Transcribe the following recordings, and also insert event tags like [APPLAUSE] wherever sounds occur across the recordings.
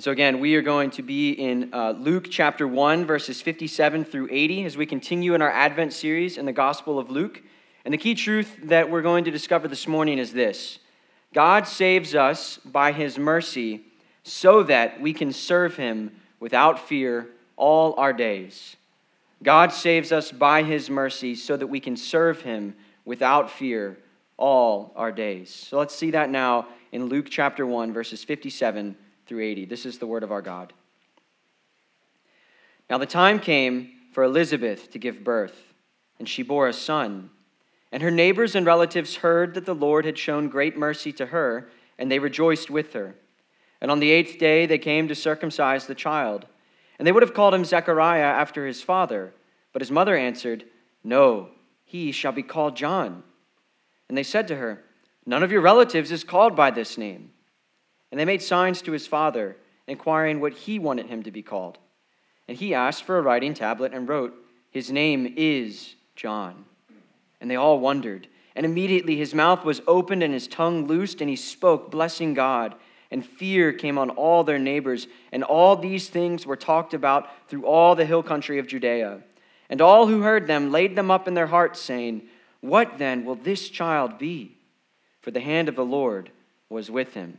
So, again, we are going to be in uh, Luke chapter 1, verses 57 through 80, as we continue in our Advent series in the Gospel of Luke. And the key truth that we're going to discover this morning is this God saves us by his mercy so that we can serve him without fear all our days. God saves us by his mercy so that we can serve him without fear all our days. So let's see that now in Luke chapter 1, verses 57 through 80. This is the word of our God. Now the time came for Elizabeth to give birth, and she bore a son. And her neighbors and relatives heard that the Lord had shown great mercy to her, and they rejoiced with her. And on the eighth day they came to circumcise the child. And they would have called him Zechariah after his father. But his mother answered, No, he shall be called John. And they said to her, None of your relatives is called by this name. And they made signs to his father, inquiring what he wanted him to be called. And he asked for a writing tablet and wrote, His name is John. And they all wondered. And immediately his mouth was opened and his tongue loosed, and he spoke, blessing God. And fear came on all their neighbors. And all these things were talked about through all the hill country of Judea. And all who heard them laid them up in their hearts, saying, What then will this child be? For the hand of the Lord was with him.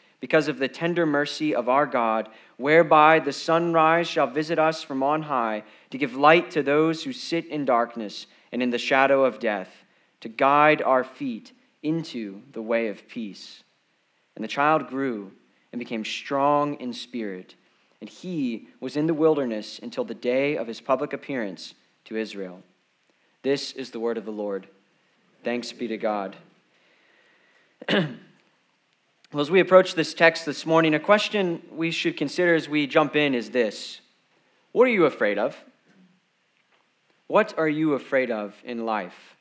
because of the tender mercy of our God, whereby the sunrise shall visit us from on high, to give light to those who sit in darkness and in the shadow of death, to guide our feet into the way of peace. And the child grew and became strong in spirit, and he was in the wilderness until the day of his public appearance to Israel. This is the word of the Lord. Thanks be to God. [CLEARS THROAT] Well, as we approach this text this morning, a question we should consider as we jump in is this What are you afraid of? What are you afraid of in life?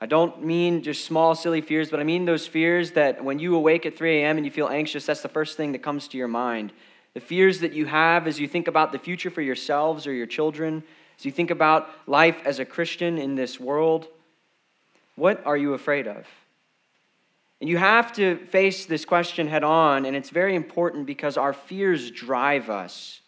I don't mean just small, silly fears, but I mean those fears that when you awake at 3 a.m. and you feel anxious, that's the first thing that comes to your mind. The fears that you have as you think about the future for yourselves or your children, as you think about life as a Christian in this world. What are you afraid of? And you have to face this question head on, and it's very important because our fears drive us.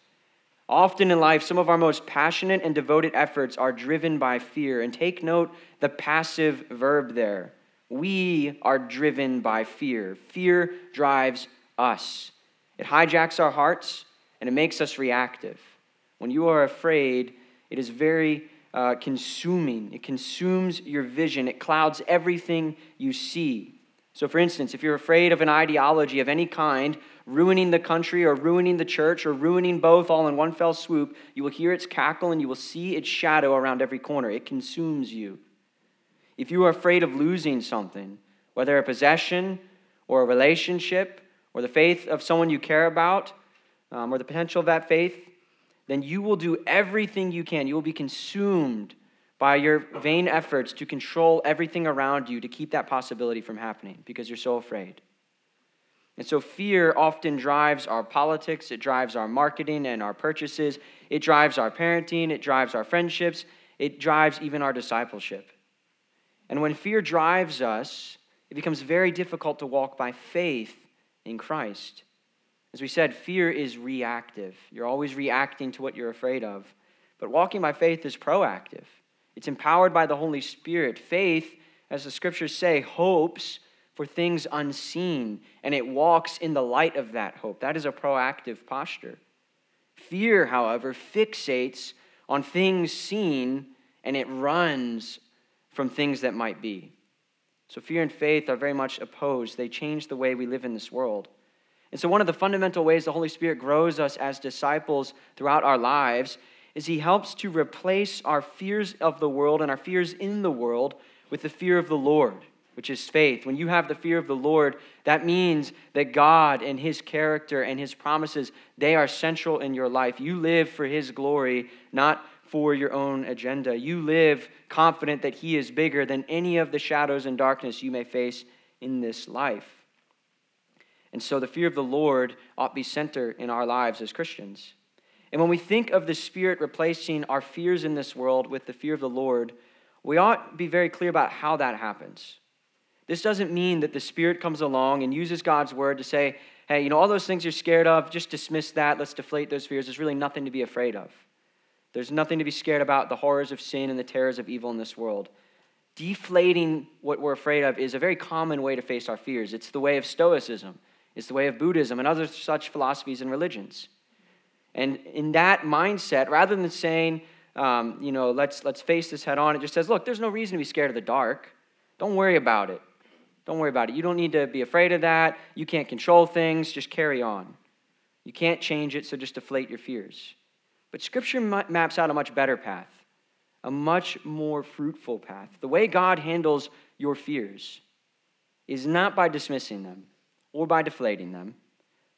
Often in life, some of our most passionate and devoted efforts are driven by fear. And take note the passive verb there. We are driven by fear. Fear drives us. It hijacks our hearts and it makes us reactive. When you are afraid, it is very uh, consuming. It consumes your vision, it clouds everything you see. So, for instance, if you're afraid of an ideology of any kind ruining the country or ruining the church or ruining both all in one fell swoop, you will hear its cackle and you will see its shadow around every corner. It consumes you. If you are afraid of losing something, whether a possession or a relationship or the faith of someone you care about um, or the potential of that faith, then you will do everything you can. You will be consumed by your vain efforts to control everything around you to keep that possibility from happening because you're so afraid. And so, fear often drives our politics, it drives our marketing and our purchases, it drives our parenting, it drives our friendships, it drives even our discipleship. And when fear drives us, it becomes very difficult to walk by faith in Christ. As we said, fear is reactive. You're always reacting to what you're afraid of. But walking by faith is proactive. It's empowered by the Holy Spirit. Faith, as the scriptures say, hopes for things unseen, and it walks in the light of that hope. That is a proactive posture. Fear, however, fixates on things seen and it runs from things that might be. So fear and faith are very much opposed. They change the way we live in this world. And so, one of the fundamental ways the Holy Spirit grows us as disciples throughout our lives is He helps to replace our fears of the world and our fears in the world with the fear of the Lord, which is faith. When you have the fear of the Lord, that means that God and His character and His promises, they are central in your life. You live for His glory, not for your own agenda. You live confident that He is bigger than any of the shadows and darkness you may face in this life. And so the fear of the Lord ought be center in our lives as Christians. And when we think of the Spirit replacing our fears in this world with the fear of the Lord, we ought to be very clear about how that happens. This doesn't mean that the Spirit comes along and uses God's word to say, hey, you know, all those things you're scared of, just dismiss that. Let's deflate those fears. There's really nothing to be afraid of. There's nothing to be scared about the horrors of sin and the terrors of evil in this world. Deflating what we're afraid of is a very common way to face our fears. It's the way of Stoicism, it's the way of Buddhism, and other such philosophies and religions. And in that mindset, rather than saying, um, you know, let's, let's face this head on, it just says, look, there's no reason to be scared of the dark. Don't worry about it. Don't worry about it. You don't need to be afraid of that. You can't control things. Just carry on. You can't change it, so just deflate your fears. But Scripture maps out a much better path, a much more fruitful path. The way God handles your fears is not by dismissing them or by deflating them,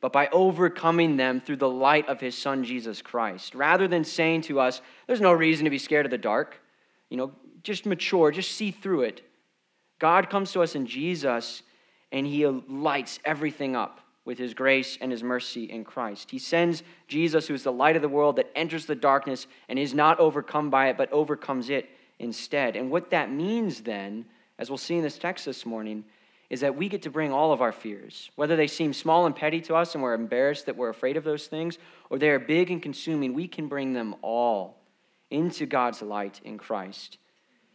but by overcoming them through the light of his son Jesus Christ. Rather than saying to us, there's no reason to be scared of the dark, you know, just mature, just see through it. God comes to us in Jesus and he lights everything up with his grace and his mercy in Christ. He sends Jesus, who is the light of the world, that enters the darkness and is not overcome by it, but overcomes it instead. And what that means then, as we'll see in this text this morning, is that we get to bring all of our fears, whether they seem small and petty to us and we're embarrassed that we're afraid of those things, or they are big and consuming, we can bring them all into God's light in Christ.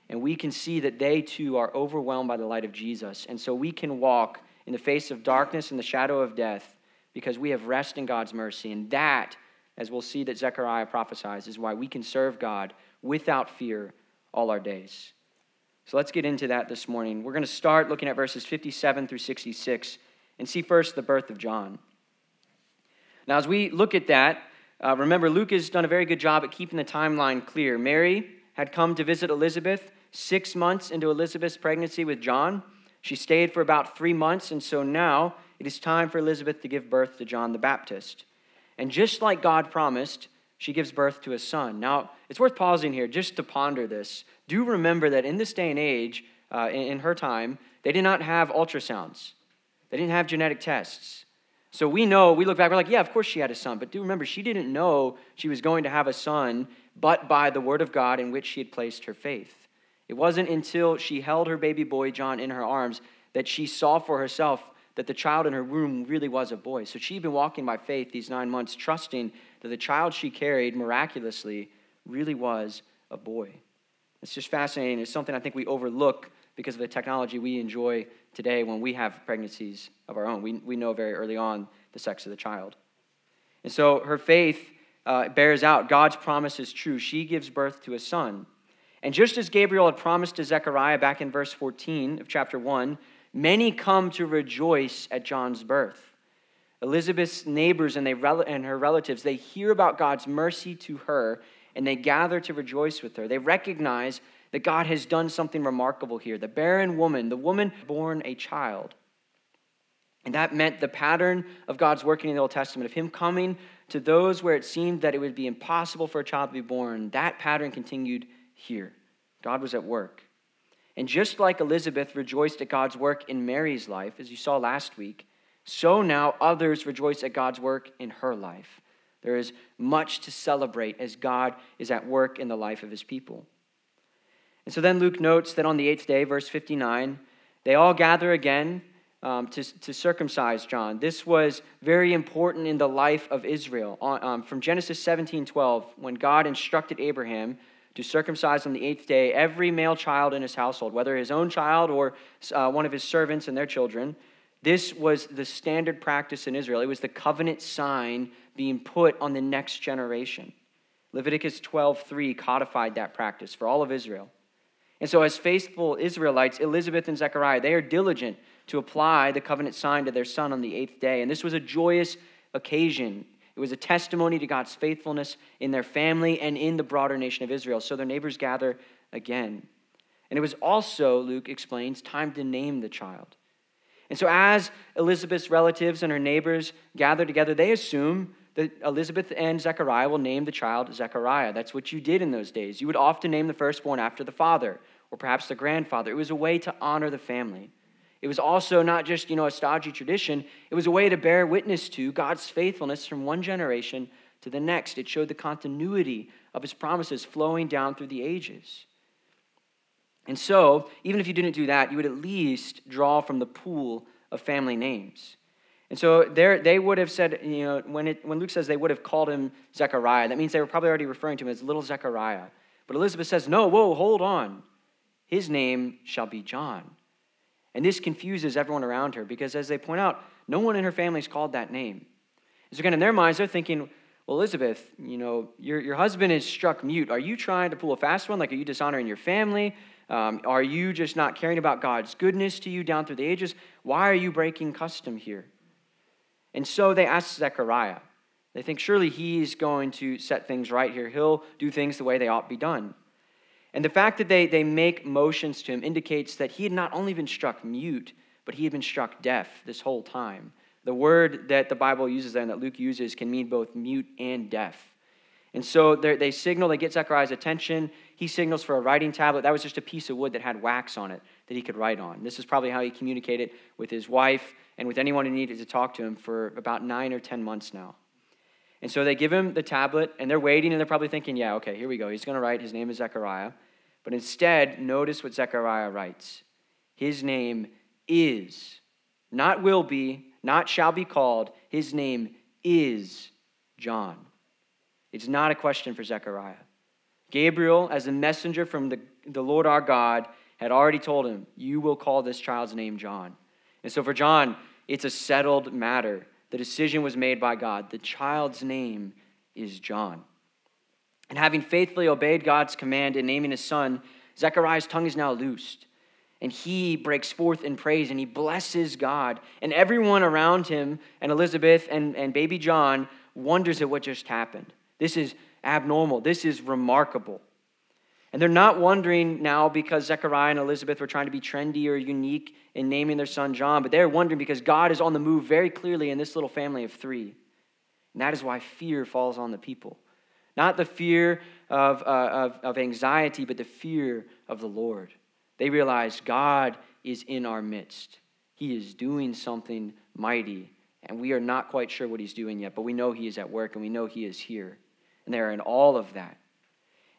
And we can see that they too are overwhelmed by the light of Jesus. And so we can walk in the face of darkness and the shadow of death because we have rest in God's mercy. And that, as we'll see that Zechariah prophesies, is why we can serve God without fear all our days. So let's get into that this morning. We're going to start looking at verses 57 through 66 and see first the birth of John. Now, as we look at that, uh, remember, Luke has done a very good job at keeping the timeline clear. Mary had come to visit Elizabeth six months into Elizabeth's pregnancy with John. She stayed for about three months, and so now it is time for Elizabeth to give birth to John the Baptist. And just like God promised, she gives birth to a son. Now, it's worth pausing here just to ponder this. Do remember that in this day and age, uh, in, in her time, they did not have ultrasounds, they didn't have genetic tests. So we know, we look back, we're like, yeah, of course she had a son. But do remember, she didn't know she was going to have a son, but by the word of God in which she had placed her faith. It wasn't until she held her baby boy John in her arms that she saw for herself that the child in her womb really was a boy. So she'd been walking by faith these nine months, trusting that the child she carried miraculously really was a boy. It's just fascinating. It's something I think we overlook because of the technology we enjoy today when we have pregnancies of our own. We, we know very early on the sex of the child. And so her faith uh, bears out. God's promise is true. She gives birth to a son. And just as Gabriel had promised to Zechariah back in verse 14 of chapter 1, many come to rejoice at John's birth. Elizabeth's neighbors and, they, and her relatives, they hear about God's mercy to her and they gather to rejoice with her. They recognize that God has done something remarkable here. The barren woman, the woman born a child. And that meant the pattern of God's working in the Old Testament, of Him coming to those where it seemed that it would be impossible for a child to be born. That pattern continued here. God was at work. And just like Elizabeth rejoiced at God's work in Mary's life, as you saw last week, so now others rejoice at God's work in her life. There is much to celebrate as God is at work in the life of his people. And so then Luke notes that on the eighth day, verse 59, they all gather again um, to, to circumcise John. This was very important in the life of Israel. Um, from Genesis 17 12, when God instructed Abraham to circumcise on the eighth day every male child in his household, whether his own child or uh, one of his servants and their children. This was the standard practice in Israel. It was the covenant sign being put on the next generation. Leviticus 12:3 codified that practice for all of Israel. And so, as faithful Israelites, Elizabeth and Zechariah, they are diligent to apply the covenant sign to their son on the eighth day. And this was a joyous occasion. It was a testimony to God's faithfulness in their family and in the broader nation of Israel. So their neighbors gather again. And it was also, Luke explains, time to name the child. And so, as Elizabeth's relatives and her neighbors gather together, they assume that Elizabeth and Zechariah will name the child Zechariah. That's what you did in those days. You would often name the firstborn after the father or perhaps the grandfather. It was a way to honor the family. It was also not just, you know, a stodgy tradition, it was a way to bear witness to God's faithfulness from one generation to the next. It showed the continuity of his promises flowing down through the ages. And so, even if you didn't do that, you would at least draw from the pool of family names. And so they would have said, you know, when, it, when Luke says they would have called him Zechariah, that means they were probably already referring to him as little Zechariah. But Elizabeth says, no, whoa, hold on. His name shall be John. And this confuses everyone around her because, as they point out, no one in her family is called that name. So, again, in their minds, they're thinking, well, Elizabeth, you know, your, your husband is struck mute. Are you trying to pull a fast one? Like, are you dishonoring your family? Um, are you just not caring about God's goodness to you down through the ages? Why are you breaking custom here? And so they ask Zechariah. They think surely he's going to set things right here. He'll do things the way they ought to be done. And the fact that they, they make motions to him indicates that he had not only been struck mute, but he had been struck deaf this whole time. The word that the Bible uses there and that Luke uses can mean both mute and deaf. And so they signal, they get Zechariah's attention. He signals for a writing tablet. That was just a piece of wood that had wax on it that he could write on. This is probably how he communicated with his wife and with anyone who needed to talk to him for about nine or ten months now. And so they give him the tablet, and they're waiting, and they're probably thinking, yeah, okay, here we go. He's going to write, his name is Zechariah. But instead, notice what Zechariah writes His name is, not will be, not shall be called, his name is John. It's not a question for Zechariah. Gabriel, as a messenger from the, the Lord our God, had already told him, You will call this child's name John. And so for John, it's a settled matter. The decision was made by God. The child's name is John. And having faithfully obeyed God's command in naming his son, Zechariah's tongue is now loosed. And he breaks forth in praise and he blesses God. And everyone around him, and Elizabeth and, and baby John, wonders at what just happened. This is abnormal. This is remarkable. And they're not wondering now because Zechariah and Elizabeth were trying to be trendy or unique in naming their son John, but they're wondering because God is on the move very clearly in this little family of three. And that is why fear falls on the people. Not the fear of, uh, of, of anxiety, but the fear of the Lord. They realize God is in our midst. He is doing something mighty, and we are not quite sure what He's doing yet, but we know He is at work and we know He is here. And they're in all of that.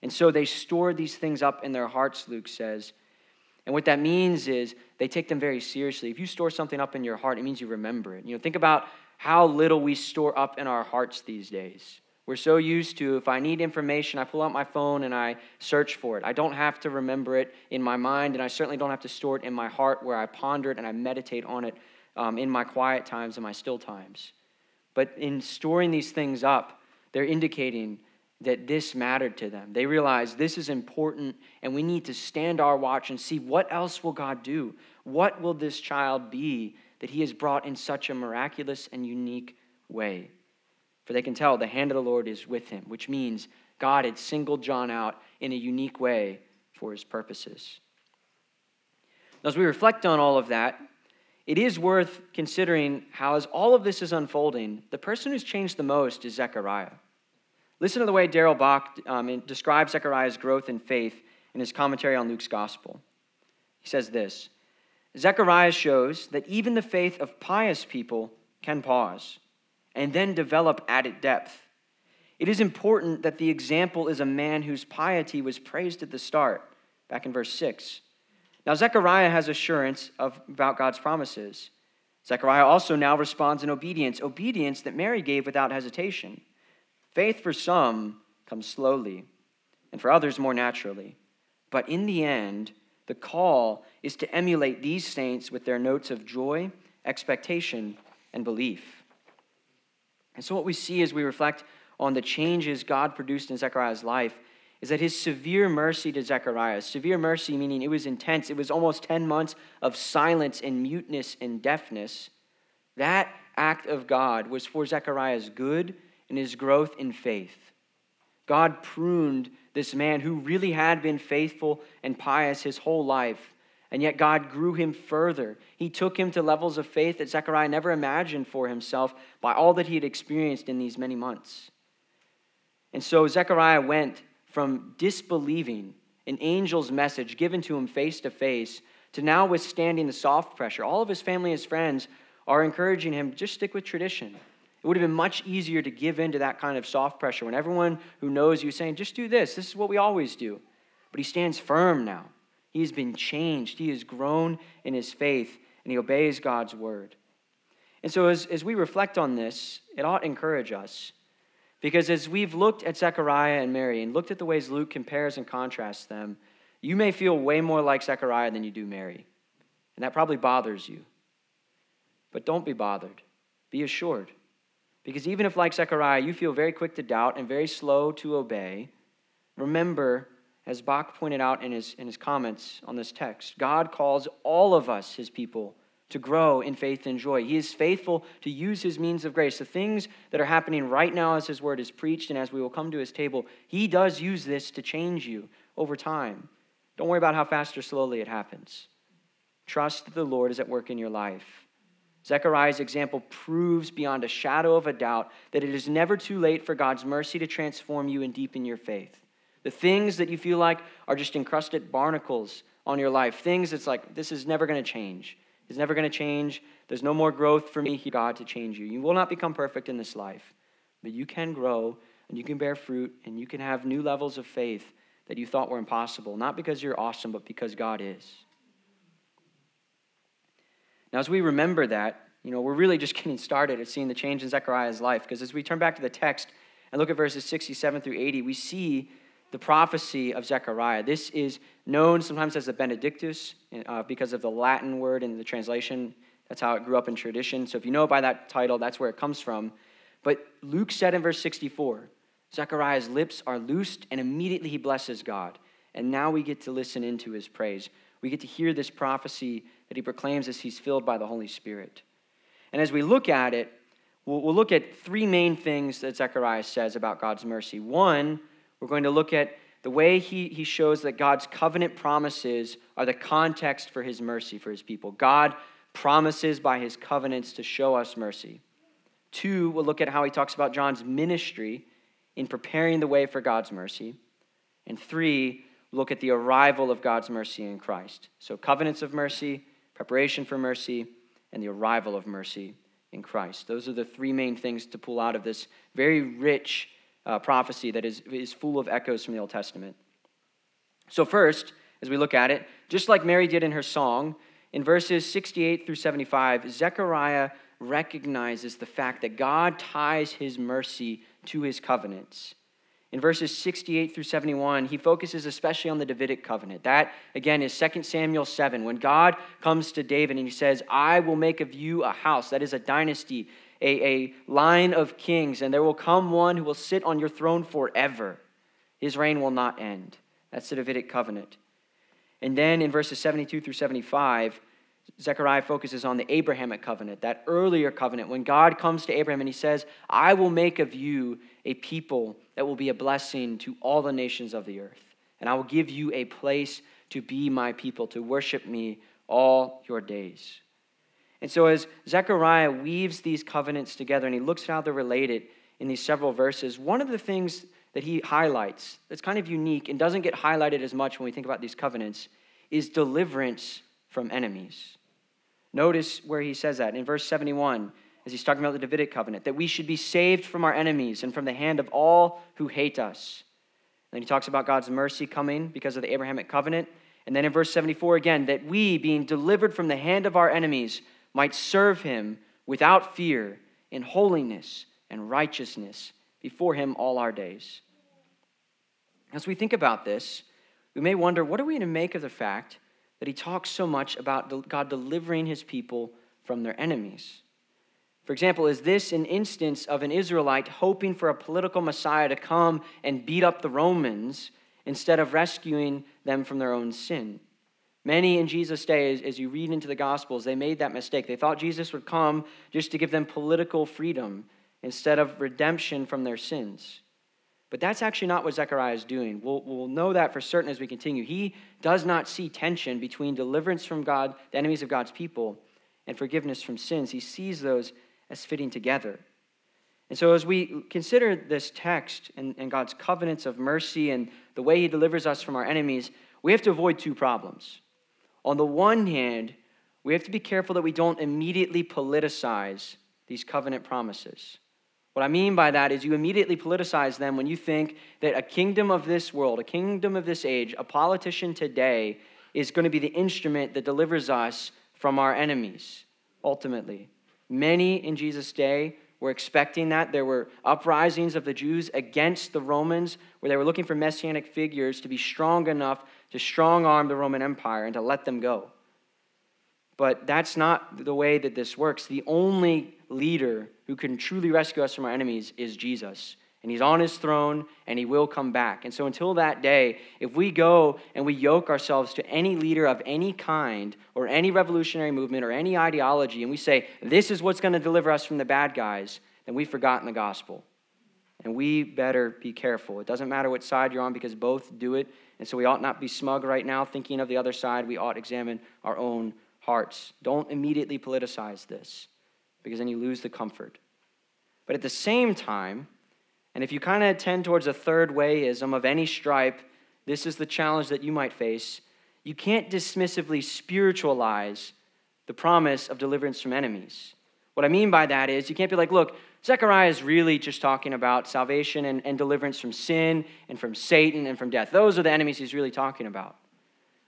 And so they store these things up in their hearts, Luke says. And what that means is they take them very seriously. If you store something up in your heart, it means you remember it. You know, think about how little we store up in our hearts these days. We're so used to if I need information, I pull out my phone and I search for it. I don't have to remember it in my mind, and I certainly don't have to store it in my heart where I ponder it and I meditate on it um, in my quiet times and my still times. But in storing these things up, they're indicating that this mattered to them. They realized this is important and we need to stand our watch and see what else will God do? What will this child be that he has brought in such a miraculous and unique way? For they can tell the hand of the Lord is with him, which means God had singled John out in a unique way for his purposes. Now, As we reflect on all of that, it is worth considering how, as all of this is unfolding, the person who's changed the most is Zechariah. Listen to the way Darrell Bock um, describes Zechariah's growth in faith in his commentary on Luke's gospel. He says this Zechariah shows that even the faith of pious people can pause and then develop added depth. It is important that the example is a man whose piety was praised at the start, back in verse 6. Now, Zechariah has assurance of, about God's promises. Zechariah also now responds in obedience, obedience that Mary gave without hesitation. Faith for some comes slowly, and for others more naturally. But in the end, the call is to emulate these saints with their notes of joy, expectation, and belief. And so, what we see as we reflect on the changes God produced in Zechariah's life is that his severe mercy to Zechariah, severe mercy meaning it was intense, it was almost 10 months of silence and muteness and deafness, that act of God was for Zechariah's good and his growth in faith. God pruned this man who really had been faithful and pious his whole life, and yet God grew him further. He took him to levels of faith that Zechariah never imagined for himself by all that he had experienced in these many months. And so Zechariah went from disbelieving an angel's message given to him face to face to now withstanding the soft pressure. All of his family, his friends, are encouraging him just stick with tradition. It would have been much easier to give in to that kind of soft pressure when everyone who knows you is saying, just do this. This is what we always do. But he stands firm now. He has been changed. He has grown in his faith, and he obeys God's word. And so, as, as we reflect on this, it ought to encourage us because as we've looked at Zechariah and Mary and looked at the ways Luke compares and contrasts them, you may feel way more like Zechariah than you do Mary. And that probably bothers you. But don't be bothered. Be assured. Because even if, like Zechariah, you feel very quick to doubt and very slow to obey, remember, as Bock pointed out in his, in his comments on this text, God calls all of us, his people, to grow in faith and joy. He is faithful to use his means of grace. The things that are happening right now as his word is preached and as we will come to his table, he does use this to change you over time. Don't worry about how fast or slowly it happens. Trust that the Lord is at work in your life. Zechariah's example proves beyond a shadow of a doubt that it is never too late for God's mercy to transform you and deepen your faith. The things that you feel like are just encrusted barnacles on your life, things that's like, this is never going to change It's never going to change. There's no more growth for me, God, to change you. You will not become perfect in this life, but you can grow and you can bear fruit and you can have new levels of faith that you thought were impossible, not because you're awesome, but because God is. Now, as we remember that, you know, we're really just [LAUGHS] getting started at seeing the change in Zechariah's life, because as we turn back to the text and look at verses 67 through 80, we see the prophecy of Zechariah. This is known sometimes as the Benedictus uh, because of the Latin word in the translation. That's how it grew up in tradition. So if you know by that title, that's where it comes from. But Luke said in verse 64 Zechariah's lips are loosed, and immediately he blesses God. And now we get to listen into his praise. We get to hear this prophecy that he proclaims as he's filled by the Holy Spirit. And as we look at it, we'll, we'll look at three main things that Zechariah says about God's mercy. One, we're going to look at the way he, he shows that God's covenant promises are the context for his mercy for his people. God promises by his covenants to show us mercy. Two, we'll look at how he talks about John's ministry in preparing the way for God's mercy. And three, look at the arrival of God's mercy in Christ. So, covenants of mercy, preparation for mercy, and the arrival of mercy in Christ. Those are the three main things to pull out of this very rich uh, prophecy that is, is full of echoes from the Old Testament. So, first, as we look at it, just like Mary did in her song, in verses 68 through 75, Zechariah recognizes the fact that God ties his mercy to his covenants. In verses 68 through 71, he focuses especially on the Davidic covenant. That, again, is 2 Samuel 7. When God comes to David and he says, I will make of you a house, that is a dynasty, a, a line of kings, and there will come one who will sit on your throne forever. His reign will not end. That's the Davidic covenant. And then in verses 72 through 75, Zechariah focuses on the Abrahamic covenant, that earlier covenant, when God comes to Abraham and he says, I will make of you a people that will be a blessing to all the nations of the earth. And I will give you a place to be my people, to worship me all your days. And so, as Zechariah weaves these covenants together and he looks at how they're related in these several verses, one of the things that he highlights that's kind of unique and doesn't get highlighted as much when we think about these covenants is deliverance from enemies. Notice where he says that in verse 71, as he's talking about the Davidic covenant, that we should be saved from our enemies and from the hand of all who hate us. And then he talks about God's mercy coming because of the Abrahamic covenant. And then in verse 74 again, that we, being delivered from the hand of our enemies, might serve him without fear in holiness and righteousness before him all our days. As we think about this, we may wonder what are we to make of the fact that he talks so much about God delivering his people from their enemies? For example, is this an instance of an Israelite hoping for a political Messiah to come and beat up the Romans instead of rescuing them from their own sin? Many in Jesus' day, as you read into the Gospels, they made that mistake. They thought Jesus would come just to give them political freedom instead of redemption from their sins. But that's actually not what Zechariah is doing. We'll, we'll know that for certain as we continue. He does not see tension between deliverance from God, the enemies of God's people, and forgiveness from sins. He sees those as fitting together. And so, as we consider this text and, and God's covenants of mercy and the way He delivers us from our enemies, we have to avoid two problems. On the one hand, we have to be careful that we don't immediately politicize these covenant promises. What I mean by that is you immediately politicize them when you think that a kingdom of this world, a kingdom of this age, a politician today is going to be the instrument that delivers us from our enemies, ultimately. Many in Jesus' day were expecting that. There were uprisings of the Jews against the Romans where they were looking for messianic figures to be strong enough to strong arm the Roman Empire and to let them go. But that's not the way that this works. The only leader who can truly rescue us from our enemies is Jesus. And he's on his throne and he will come back. And so until that day, if we go and we yoke ourselves to any leader of any kind or any revolutionary movement or any ideology and we say, this is what's going to deliver us from the bad guys, then we've forgotten the gospel. And we better be careful. It doesn't matter what side you're on because both do it. And so we ought not be smug right now thinking of the other side. We ought examine our own hearts. Don't immediately politicize this because then you lose the comfort. But at the same time, and if you kind of tend towards a third wayism of any stripe, this is the challenge that you might face. You can't dismissively spiritualize the promise of deliverance from enemies. What I mean by that is you can't be like, look, Zechariah is really just talking about salvation and, and deliverance from sin and from Satan and from death. Those are the enemies he's really talking about.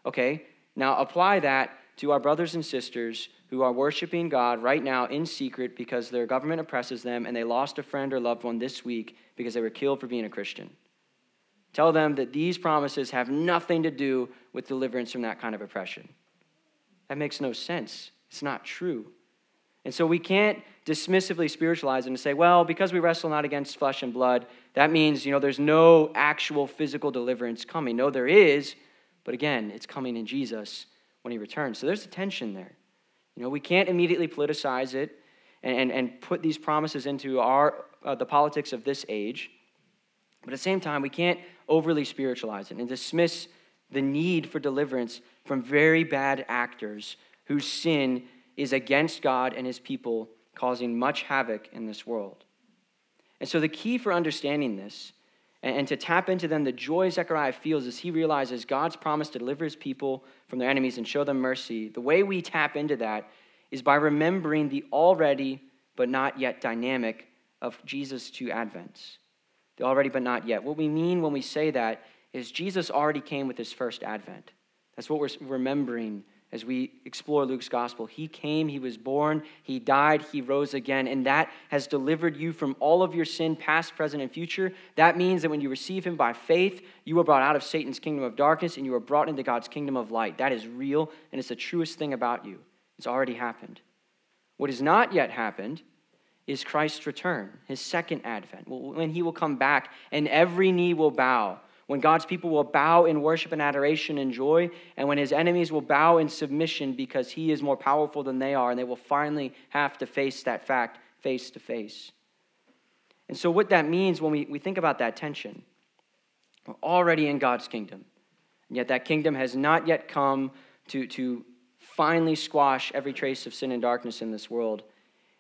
Okay, now apply that to our brothers and sisters who are worshiping God right now in secret because their government oppresses them and they lost a friend or loved one this week because they were killed for being a Christian. Tell them that these promises have nothing to do with deliverance from that kind of oppression. That makes no sense. It's not true. And so we can't dismissively spiritualize and say, well, because we wrestle not against flesh and blood, that means, you know, there's no actual physical deliverance coming. No, there is, but again, it's coming in Jesus when he returns. So there's a tension there. You know, we can't immediately politicize it and, and, and put these promises into our, uh, the politics of this age. But at the same time, we can't overly spiritualize it and dismiss the need for deliverance from very bad actors whose sin is against God and his people, causing much havoc in this world. And so, the key for understanding this and, to tap into then the joy Zechariah feels as he realizes God's promise to deliver his people from their enemies and show them mercy, the way we tap into that is by remembering the already but not yet dynamic of Jesus' two advents. The already but not yet. What we mean when we say that is Jesus already came with his first advent. That's what we're remembering as we explore Luke's gospel. He came, he was born, he died, he rose again, and that has delivered you from all of your sin, past, present, and future. That means that when you receive him by faith, you are brought out of Satan's kingdom of darkness and you are brought into God's kingdom of light. That is real, and it's the truest thing about you. It's already happened. What has not yet happened is Christ's return, his second advent, when he will come back and every knee will bow when God's people will bow in worship and adoration and joy, and when his enemies will bow in submission because he is more powerful than they are, and they will finally have to face that fact face to face. And so, what that means when we, we think about that tension, we're already in God's kingdom, and yet that kingdom has not yet come to, to finally squash every trace of sin and darkness in this world,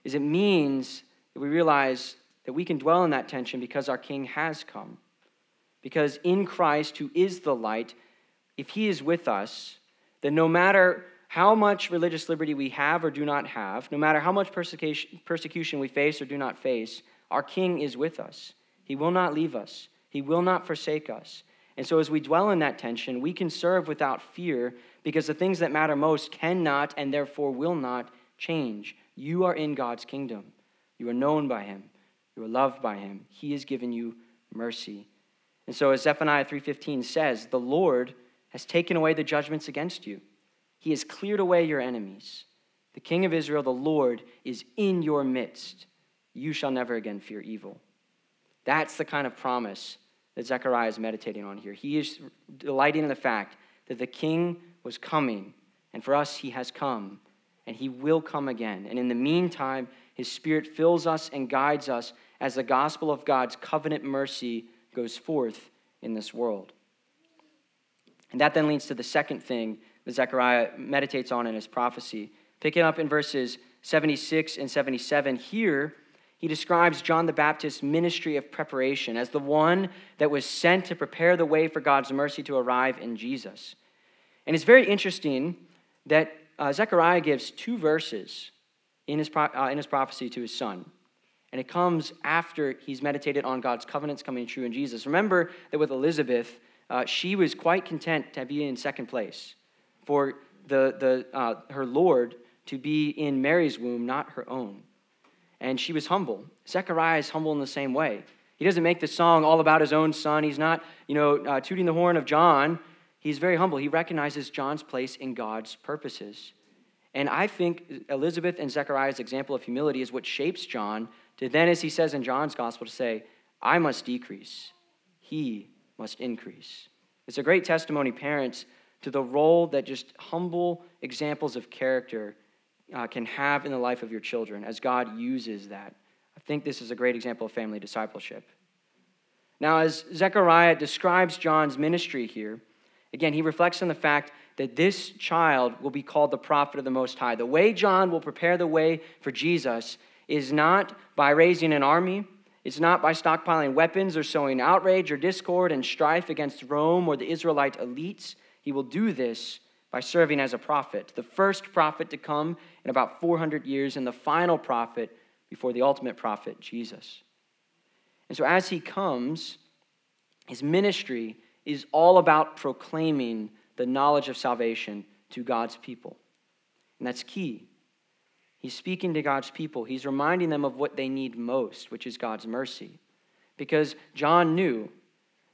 is it means that we realize that we can dwell in that tension because our king has come. Because in Christ, who is the light, if he is with us, then no matter how much religious liberty we have or do not have, no matter how much persecution we face or do not face, our King is with us. He will not leave us, He will not forsake us. And so, as we dwell in that tension, we can serve without fear because the things that matter most cannot and therefore will not change. You are in God's kingdom. You are known by Him. You are loved by Him. He has given you mercy. And so as Zephaniah 3:15 says, the Lord has taken away the judgments against you. He has cleared away your enemies. The King of Israel, the Lord, is in your midst. You shall never again fear evil. That's the kind of promise that Zechariah is meditating on here. He is delighting in the fact that the king was coming, and for us, he has come, and he will come again. And in the meantime, his spirit fills us and guides us as the gospel of God's covenant mercy goes forth in this world. And that then leads to the second thing that Zechariah meditates on in his prophecy. Picking up in verses 76 and 77, here he describes John the Baptist's ministry of preparation as the one that was sent to prepare the way for God's mercy to arrive in Jesus. And it's very interesting that uh, Zechariah gives two verses in his, pro- uh, in his prophecy to his son. And it comes after he's meditated on God's covenants coming true in Jesus. Remember that with Elizabeth, uh, she was quite content to be in second place, for the, the, uh, her Lord to be in Mary's womb, not her own and she was humble. Zechariah is humble in the same way. He doesn't make the song all about his own son. He's not, you know, uh, tooting the horn of John. He's very humble. He recognizes John's place in God's purposes. And I think Elizabeth and Zechariah's example of humility is what shapes John to then, as he says in John's gospel, to say, I must decrease, he must increase. It's a great testimony, parents, to the role that just humble examples of character uh, can have in the life of your children as God uses that. I think this is a great example of family discipleship. Now, as Zechariah describes John's ministry here, again, he reflects on the fact that this child will be called the prophet of the Most High. The way John will prepare the way for Jesus is not by raising an army, it's not by stockpiling weapons or sowing outrage or discord and strife against Rome or the Israelite elites. He will do this by serving as a prophet, the first prophet to come in about 400 years, and the final prophet before the ultimate prophet, Jesus. And so, as he comes, his ministry is all about proclaiming the knowledge of salvation to God's people. And that's key. He's speaking to God's people, he's reminding them of what they need most, which is God's mercy. Because John knew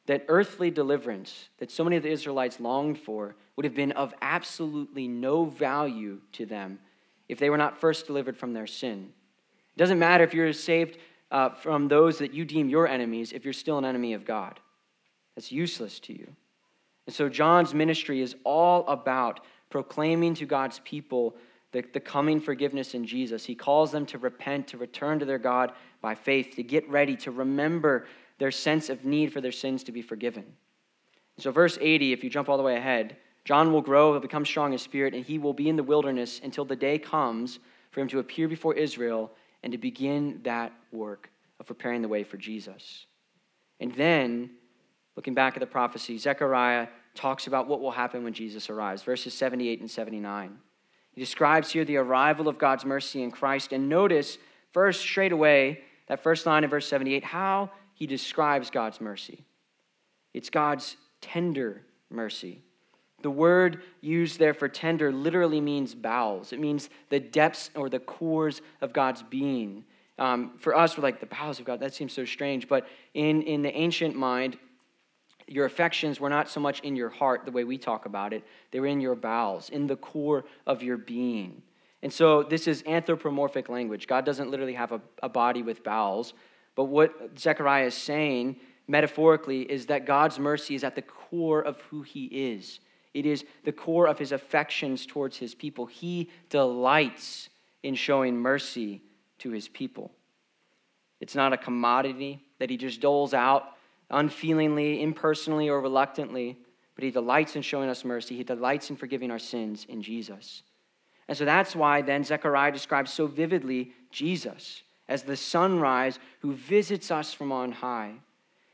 that earthly deliverance that so many of the Israelites longed for would have been of absolutely no value to them if they were not first delivered from their sin. It doesn't matter if you're saved uh, from those that you deem your enemies if you're still an enemy of God. That's useless to you. And so John's ministry is all about proclaiming to God's people the, the coming forgiveness in Jesus. He calls them to repent, to return to their God by faith, to get ready, to remember their sense of need for their sins to be forgiven. So, verse 80, if you jump all the way ahead, John will grow, he'll become strong in spirit, and he will be in the wilderness until the day comes for him to appear before Israel and to begin that work of preparing the way for Jesus. And then, looking back at the prophecy, Zechariah talks about what will happen when Jesus arrives, verses 78 and 79. He describes here the arrival of God's mercy in Christ. And notice, first, straight away, that first line in verse 78, how he describes God's mercy. It's God's tender mercy. The word used there for tender literally means bowels. It means the depths or the cores of God's being. Um, for us, we're like, the bowels of God, that seems so strange. But in, in the ancient mind, your affections were not so much in your heart the way we talk about it, they were in your bowels, in the core of your being. And so this is anthropomorphic language. God doesn't literally have a, a body with bowels, but what Zechariah is saying metaphorically is that God's mercy is at the core of who he is. It is the core of his affections towards his people. He delights in showing mercy to his people. It's not a commodity that he just doles out unfeelingly, impersonally, or reluctantly, but he delights in showing us mercy. He delights in forgiving our sins in Jesus. And so that's why then Zechariah describes so vividly Jesus as the sunrise who visits us from on high.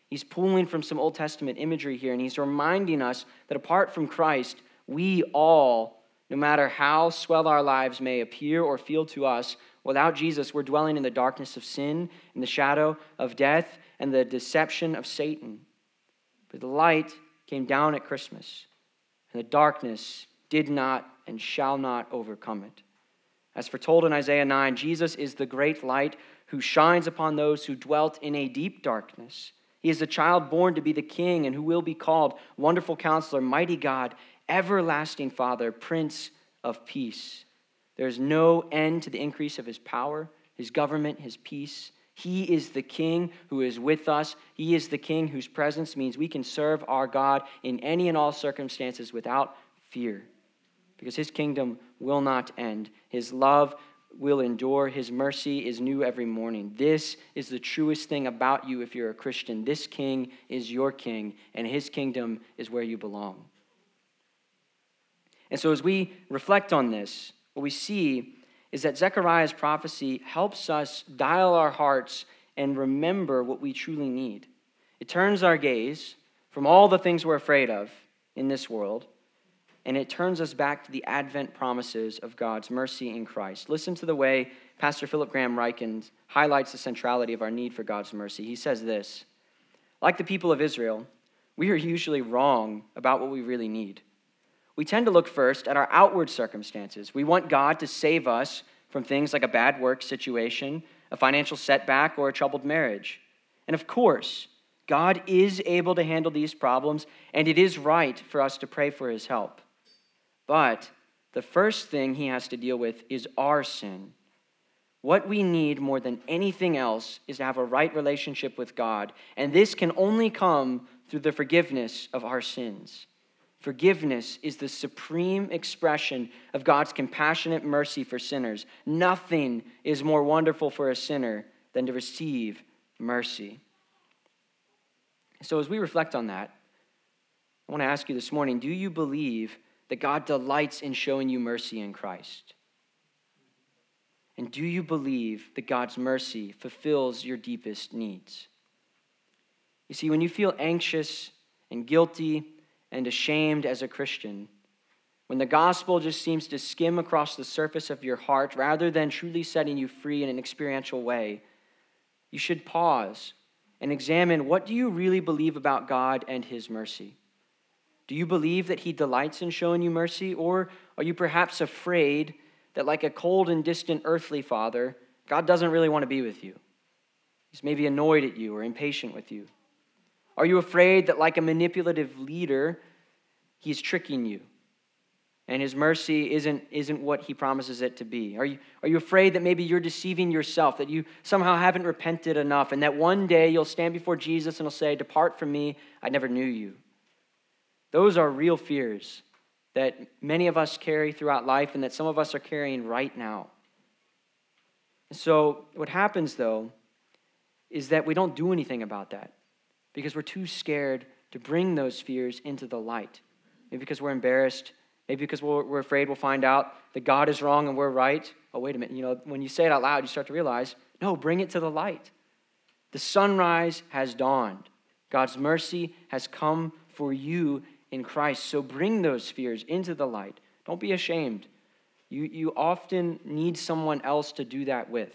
He's pulling from some Old Testament imagery here, and he's reminding us that apart from Christ, we all, no matter how swell our lives may appear or feel to us, without Jesus, we're dwelling in the darkness of sin, in the shadow of death, and the deception of Satan. But the light came down at Christmas, and the darkness did not and shall not overcome it. As foretold in Isaiah 9, Jesus is the great light who shines upon those who dwelt in a deep darkness. He is a child born to be the king and who will be called Wonderful Counselor, Mighty God, Everlasting Father, Prince of Peace. There is no end to the increase of his power, his government, his peace. He is the king who is with us. He is the king whose presence means we can serve our God in any and all circumstances without fear because his kingdom will not end. His love will endure. His mercy is new every morning. This is the truest thing about you if you're a Christian. This king is your king, and his kingdom is where you belong. And so, as we reflect on this, what we see is that Zechariah's prophecy helps us dial our hearts and remember what we truly need. It turns our gaze from all the things we're afraid of in this world, and it turns us back to the Advent promises of God's mercy in Christ. Listen to the way Pastor Philip Graham Ryken highlights the centrality of our need for God's mercy. He says this Like the people of Israel, we are usually wrong about what we really need we tend to look first at our outward circumstances. We want God to save us from things like a bad work situation, a financial setback, or a troubled marriage. And of course, God is able to handle these problems, and it is right for us to pray for his help. But the first thing he has to deal with is our sin. What we need more than anything else is to have a right relationship with God, and this can only come through the forgiveness of our sins. Forgiveness is the supreme expression of God's compassionate mercy for sinners. Nothing is more wonderful for a sinner than to receive mercy. So, as we reflect on that, I want to ask you this morning do you believe that God delights in showing you mercy in Christ? And do you believe that God's mercy fulfills your deepest needs? You see, when you feel anxious and guilty and ashamed as a Christian, when the gospel just seems to skim across the surface of your heart rather than truly setting you free in an experiential way, you should pause and examine what do you really believe about God and his mercy? Do you believe that he delights in showing you mercy or are you perhaps afraid that like a cold and distant earthly father, God doesn't really want to be with you? He's maybe annoyed at you or impatient with you. Are you afraid that, like a manipulative leader, he's tricking you and his mercy isn't, isn't what he promises it to be? Are you, are you afraid that maybe you're deceiving yourself, that you somehow haven't repented enough, and that one day you'll stand before Jesus and he'll say, Depart from me, I never knew you? Those are real fears that many of us carry throughout life and that some of us are carrying right now. so, what happens though is that we don't do anything about that because we're too scared to bring those fears into the light. Maybe because we're embarrassed. Maybe because we're, afraid we'll find out that God is wrong and we're right. Oh, wait a minute. You know, when you say it out loud, you start to realize no, bring it to the light. The sunrise has dawned. God's mercy has come for you in Christ. So bring those fears into the light. Don't be ashamed. You, you often need someone else to do that with.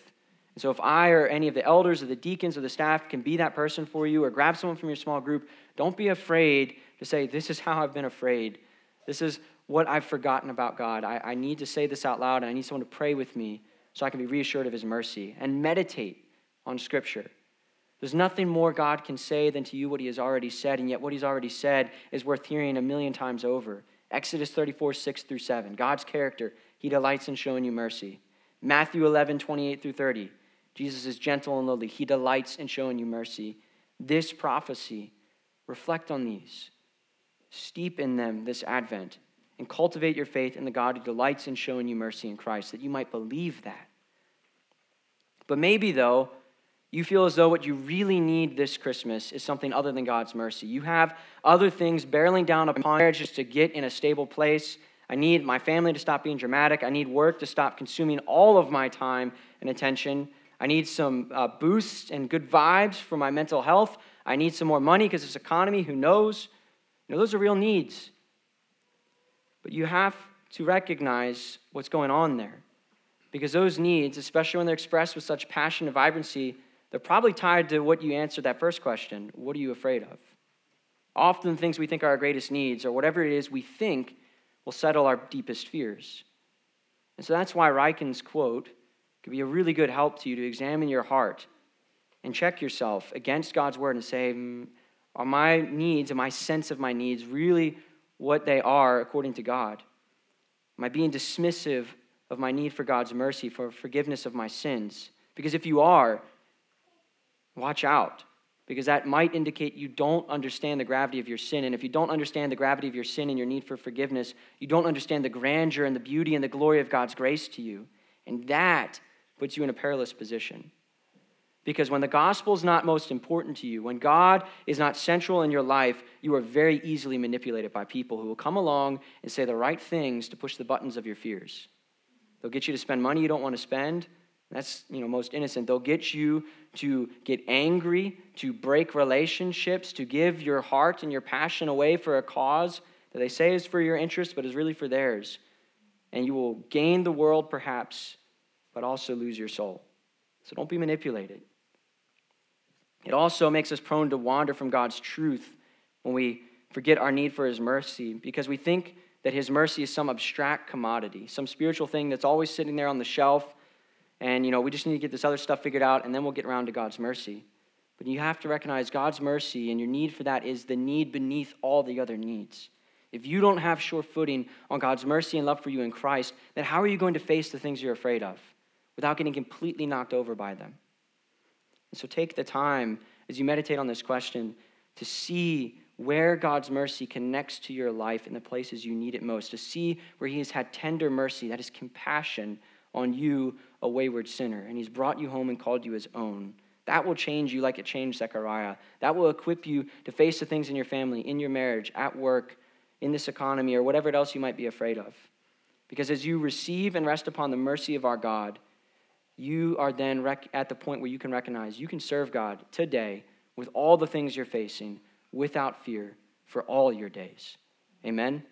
And so, if I or any of the elders or the deacons or the staff can be that person for you, or grab someone from your small group, don't be afraid to say, This is how I've been afraid. This is what I've forgotten about God. I, I need to say this out loud, and I need someone to pray with me so I can be reassured of His mercy and meditate on Scripture. There's nothing more God can say than to you what He has already said, and yet what He's already said is worth hearing a million times over. Exodus 34, 6 through 7. God's character, He delights in showing you mercy. Matthew 11, 28 through 30. Jesus is gentle and lowly. He delights in showing you mercy. This prophecy, reflect on these, steep in them this Advent, and cultivate your faith in the God who delights in showing you mercy in Christ, that you might believe that. But maybe, though, you feel as though what you really need this Christmas is something other than God's mercy. You have other things barreling down upon marriage just to get in a stable place. I need my family to stop being dramatic. I need work to stop consuming all of my time and attention. I need some uh, boosts and good vibes for my mental health. I need some more money because this economy, who knows? You know, those are real needs. But you have to recognize what's going on there. Because those needs, especially when they're expressed with such passion and vibrancy, they're probably tied to what you answered that first question what are you afraid of? Often, things we think are our greatest needs, or whatever it is we think, will settle our deepest fears. And so that's why Ryken's quote could be a really good help to you to examine your heart and check yourself against God's word and say, mm, are my needs and my sense of my needs really what they are according to God? Am I being dismissive of my need for God's mercy, for forgiveness of my sins? Because if you are, watch out, because that might indicate you don't understand the gravity of your sin. And if you don't understand the gravity of your sin and your need for forgiveness, you don't understand the grandeur and the beauty and the glory of God's grace to you. And that puts you in a perilous position. Because when the gospel is not most important to you, when God is not central in your life, you are very easily manipulated by people who will come along and say the right things to push the buttons of your fears. They'll get you to spend money you don't want to spend. That's, you know, most innocent. They'll get you to get angry, to break relationships, to give your heart and your passion away for a cause that they say is for your interest but is really for theirs. And you will gain the world perhaps, but also lose your soul. So don't be manipulated. It also makes us prone to wander from God's truth when we forget our need for His mercy because we think that His mercy is some abstract commodity, some spiritual thing that's always sitting there on the shelf, and you know we just need to get this other stuff figured out, and then we'll get around to God's mercy. But you have to recognize God's mercy, and your need for that is the need beneath all the other needs. If you don't have sure footing on God's mercy and love for you in Christ, then how are you going to face the things you're afraid of without getting completely knocked over by them? And so take the time as you meditate on this question to see where God's mercy connects to your life in the places you need it most, to see where He has had tender mercy, that is compassion on you, a wayward sinner, and He's brought you home and called you His own. That will change you like it changed Zechariah. That will equip you to face the things in your family, in your marriage, at work, in this economy, or whatever else you might be afraid of. Because as you receive and rest upon the mercy of our God, you are then rec- at the point where you can recognize you can serve God today with all the things you're facing without fear for all your days. Amen.